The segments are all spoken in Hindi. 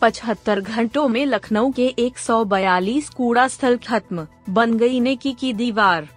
पचहत्तर घंटों में लखनऊ के 142 कूड़ा स्थल खत्म, बन गई नेकी की दीवार।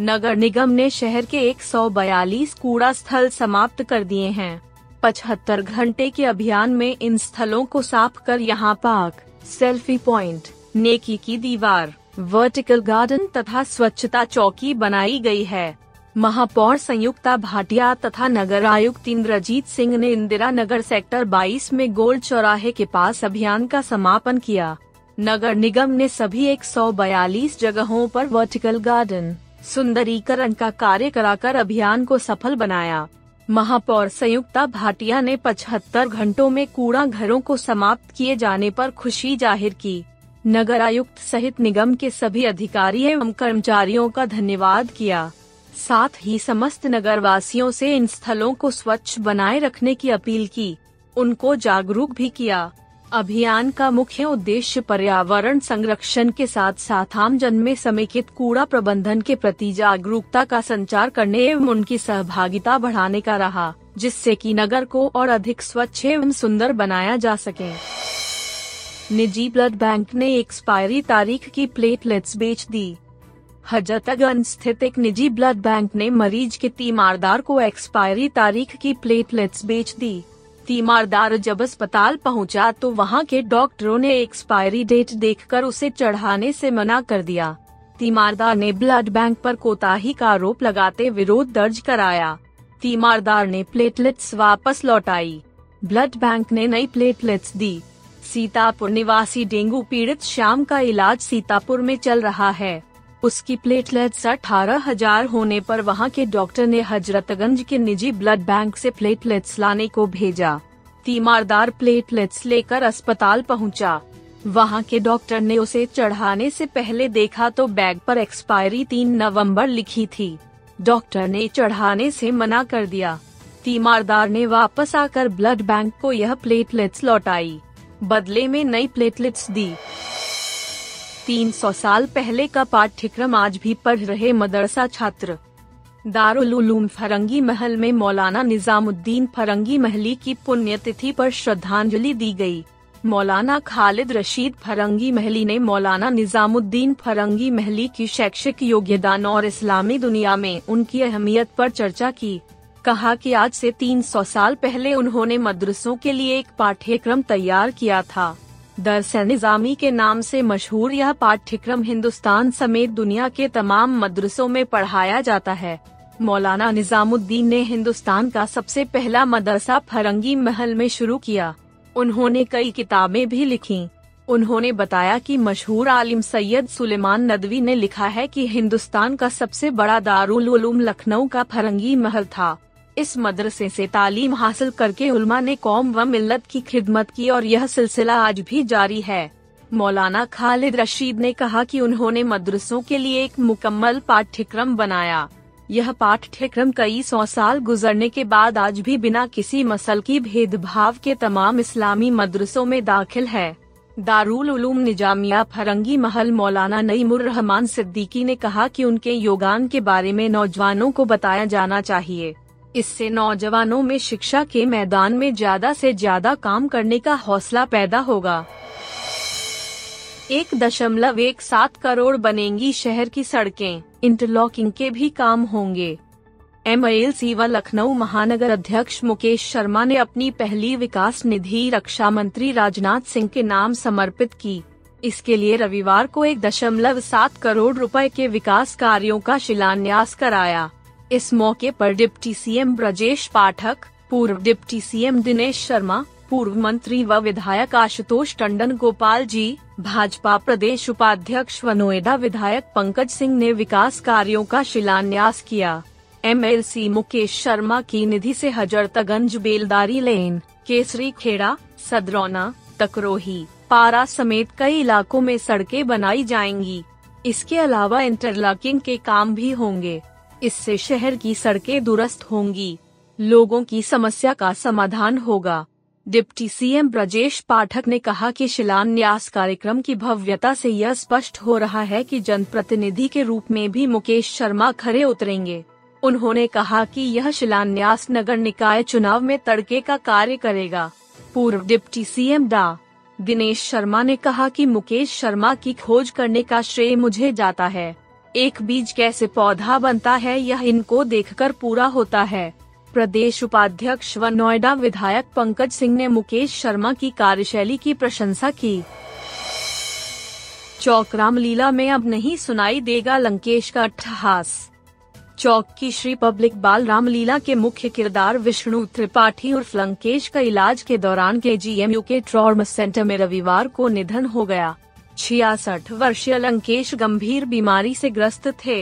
नगर निगम ने शहर के 142 कूड़ा स्थल समाप्त कर दिए हैं। पचहत्तर घंटे के अभियान में इन स्थलों को साफ़ कर यहाँ पार्क, सेल्फी पॉइंट, नेकी की दीवार, वर्टिकल गार्डन तथा स्वच्छता चौकी बनाई गई है। महापौर संयुक्ता भाटिया तथा नगर आयुक्त इंद्रजीत सिंह ने इंदिरा नगर सेक्टर 22 में गोल चौराहे के पास अभियान का समापन किया। नगर निगम ने सभी 142 जगहों पर वर्टिकल गार्डन, सुंदरीकरण का कार्य कराकर अभियान को सफल बनाया। महापौर संयुक्ता भाटिया ने 75 घंटों में कूड़ा घरों को समाप्त किए जाने पर खुशी ज़ाहिर की। नगर आयुक्त सहित निगम के सभी अधिकारी एवं कर्मचारियों का धन्यवाद किया। साथ ही समस्त नगर वासियों से इन स्थलों को स्वच्छ बनाए रखने की अपील की। उनको जागरूक भी किया। अभियान का मुख्य उद्देश्य पर्यावरण संरक्षण के साथ साथ आम जन में समेकित कूड़ा प्रबंधन के प्रति जागरूकता का संचार करने एवं उनकी सहभागिता बढ़ाने का रहा, जिससे कि नगर को और अधिक स्वच्छ एवं सुंदर बनाया जा सके। निजी ब्लड बैंक ने एक्सपायरी तारीख की प्लेटलेट्स बेच दी। हजरतगंज स्थित एक निजी ब्लड बैंक ने मरीज़ के तीमारदार को एक्सपायरी तारीख की प्लेटलेट्स बेच दी। तीमारदार जब अस्पताल पहुँचा तो वहाँ के डॉक्टरों ने एक्सपायरी डेट देखकर उसे चढ़ाने से मना कर दिया। तीमारदार ने ब्लड बैंक पर कोताही का आरोप लगाते विरोध दर्ज कराया। तीमारदार ने प्लेटलेट्स वापस लौटाई। ब्लड बैंक ने नई प्लेटलेट्स दी। सीतापुर निवासी डेंगू पीड़ित शाम का इलाज सीतापुर में चल रहा है। उसकी प्लेटलेट्स अठारह हज़ार होने पर वहाँ के डॉक्टर ने हजरतगंज के निजी ब्लड बैंक से प्लेटलेट्स लाने को भेजा। तीमारदार प्लेटलेट्स लेकर अस्पताल पहुँचा। वहाँ के डॉक्टर ने उसे चढ़ाने से पहले देखा तो बैग पर एक्सपायरी तीन नवंबर लिखी थी। डॉक्टर ने चढ़ाने से मना कर दिया। तीमारदार ने वापस आकर ब्लड बैंक को यह प्लेटलेट्स लौटाई। बदले में नई प्लेटलेट्स दी। 300 साल पहले का पाठ्यक्रम आज भी पढ़ रहे मदरसा छात्र। दारुल उलूम फरंगी महल में मौलाना निजामुद्दीन फरंगी महली की पुण्यतिथि पर श्रद्धांजलि दी गई। मौलाना खालिद रशीद फरंगी महली ने मौलाना निजामुद्दीन फरंगी महली की शैक्षिक योग्यदान और इस्लामी दुनिया में उनकी अहमियत पर चर्चा की। कहा कि आज से 300 साल पहले उन्होंने मदरसों के लिए एक पाठ्यक्रम तैयार किया था। दरस निजामी के नाम से मशहूर यह पाठ्यक्रम हिंदुस्तान समेत दुनिया के तमाम मदरसों में पढ़ाया जाता है। मौलाना निजामुद्दीन ने हिंदुस्तान का सबसे पहला मदरसा फरंगी महल में शुरू किया। उन्होंने कई किताबें भी लिखी। उन्होंने बताया कि मशहूर आलिम सैयद सुलेमान नदवी ने लिखा है कि हिंदुस्तान का सबसे बड़ा दारुल उलूम लखनऊ का फरंगी महल था। इस मदरसे से तालीम हासिल करके उल्मा ने कौम व मिल्लत की खिदमत की और यह सिलसिला आज भी जारी है। मौलाना खालिद रशीद ने कहा कि उन्होंने मदरसों के लिए एक मुकम्मल पाठ्यक्रम बनाया। यह पाठ्यक्रम कई सौ साल गुजरने के बाद आज भी बिना किसी मसल की भेदभाव के तमाम इस्लामी मदरसों में दाखिल है। दारुल उलूम निजामिया फरंगी महल मौलाना नईमुर रहमान सिद्दीकी ने कहा कि उनके योगदान के बारे में नौजवानों को बताया जाना चाहिए। इससे नौजवानों में शिक्षा के मैदान में ज़्यादा से ज़्यादा काम करने का हौसला पैदा होगा। एक दशमलव एक सात करोड़ बनेंगी शहर की सड़कें। इंटरलॉकिंग के भी काम होंगे। एम एल व लखनऊ महानगर अध्यक्ष मुकेश शर्मा ने अपनी पहली विकास निधि रक्षा मंत्री राजनाथ सिंह के नाम समर्पित की। इसके लिए रविवार को एक दशमलव सात करोड़ रुपए के विकास कार्यों का शिलान्यास कराया। इस मौके पर डिप्टी सीएम ब्रजेश पाठक, पूर्व डिप्टी सीएम दिनेश शर्मा, पूर्व मंत्री व विधायक आशुतोष टंडन, गोपाल जी, भाजपा प्रदेश उपाध्यक्ष व नोएडा विधायक पंकज सिंह ने विकास कार्यों का शिलान्यास किया। एमएलसी मुकेश शर्मा की निधि से हजरतगंज बेलदारी लेन, केसरी खेड़ा, सदरौना, तकरोही, पारा समेत कई इलाकों में सड़कें बनाई जाएँगी। इसके अलावा इंटरलॉकिंग के काम भी होंगे। इससे शहर की सड़कें दुरुस्त होंगी। लोगों की समस्या का समाधान होगा। डिप्टी सीएम ब्रजेश पाठक ने कहा कि शिलान्यास कार्यक्रम की भव्यता से यह स्पष्ट हो रहा है कि जनप्रतिनिधि के रूप में भी मुकेश शर्मा खड़े उतरेंगे। उन्होंने कहा कि यह शिलान्यास नगर निकाय चुनाव में तड़के का कार्य करेगा। पूर्व डिप्टी सीएम डा. दिनेश शर्मा ने कहा कि मुकेश शर्मा की खोज करने का श्रेय मुझे जाता है। एक बीज कैसे पौधा बनता है, यह इनको देखकर पूरा होता है। प्रदेश उपाध्यक्ष व नोएडा विधायक पंकज सिंह ने मुकेश शर्मा की कार्यशैली की प्रशंसा की। चौक रामलीला में अब नहीं सुनाई देगा लंकेश का अट्ठहास चौक की श्री पब्लिक बाल रामलीला के मुख्य किरदार विष्णु त्रिपाठी और लंकेश का इलाज के दौरान के जीएमयू के ट्रॉमा सेंटर में रविवार को निधन हो गया। छियासठ वर्षीय लंकेश गंभीर बीमारी से ग्रस्त थे।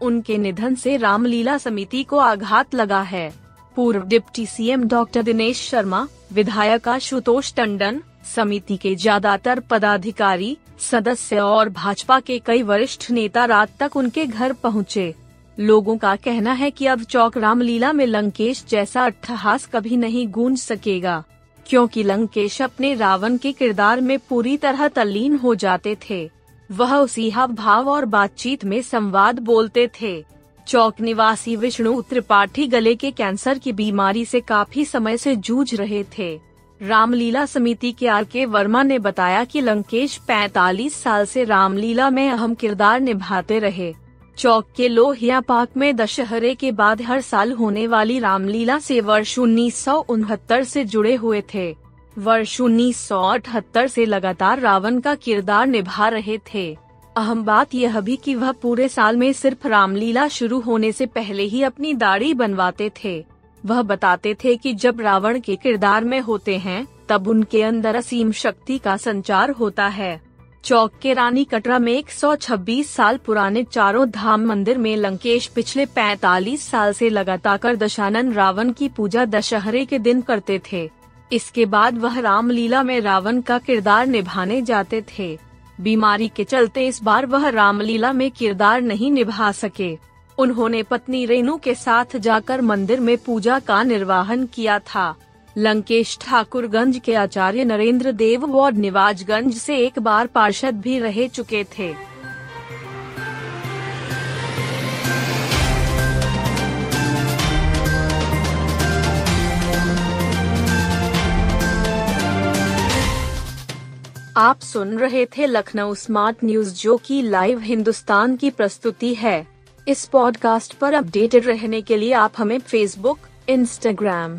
उनके निधन से रामलीला समिति को आघात लगा है। पूर्व deputy CM doctor Dinesh Sharma, विधायक आशुतोष टंडन, समिति के ज़्यादातर पदाधिकारी, सदस्य और भाजपा के कई वरिष्ठ नेता रात तक उनके घर पहुँचे। लोगों का कहना है कि अब चौक रामलीला में लंकेश जैसा अट्ठहास कभी नहीं गूंज सकेगा। क्योंकि लंकेश अपने रावण के किरदार में पूरी तरह तल्लीन हो जाते थे। वह उसी हाव भाव और बातचीत में संवाद बोलते थे। चौक निवासी विष्णु त्रिपाठी गले के कैंसर की बीमारी से काफ़ी समय से जूझ रहे थे। रामलीला समिति के आर के वर्मा ने बताया कि लंकेश 45 साल से रामलीला में अहम किरदार निभाते रहे। चौक के लोहिया पार्क में दशहरे के बाद हर साल होने वाली रामलीला से वर्ष उन्नीस से जुड़े हुए थे। वर्ष उन्नीस से लगातार रावण का किरदार निभा रहे थे। अहम बात यह भी कि वह पूरे साल में सिर्फ़ रामलीला शुरू होने से पहले ही अपनी दाढ़ी बनवाते थे। वह बताते थे कि जब रावण के किरदार में होते हैं, तब उनके अंदर असीम शक्ति का संचार होता है। चौक के रानी कटरा में 126 साल पुराने चारों धाम मंदिर में लंकेश पिछले 45 साल से लगातार दशानन रावण की पूजा दशहरे के दिन करते थे। इसके बाद वह रामलीला में रावण का किरदार निभाने जाते थे। बीमारी के चलते इस बार वह रामलीला में किरदार नहीं निभा सके। उन्होंने पत्नी रेनू के साथ जाकर मंदिर में पूजा का निर्वाहन किया था। लंकेश ठाकुरगंज के आचार्य नरेंद्र देव वार्ड निवाजगंज से एक बार पार्षद भी रह चुके थे। आप सुन रहे थे लखनऊ स्मार्ट न्यूज़, जो की लाइव हिंदुस्तान की प्रस्तुति है। इस पॉडकास्ट पर अपडेटेड रहने के लिए आप हमें फेसबुक इंस्टाग्राम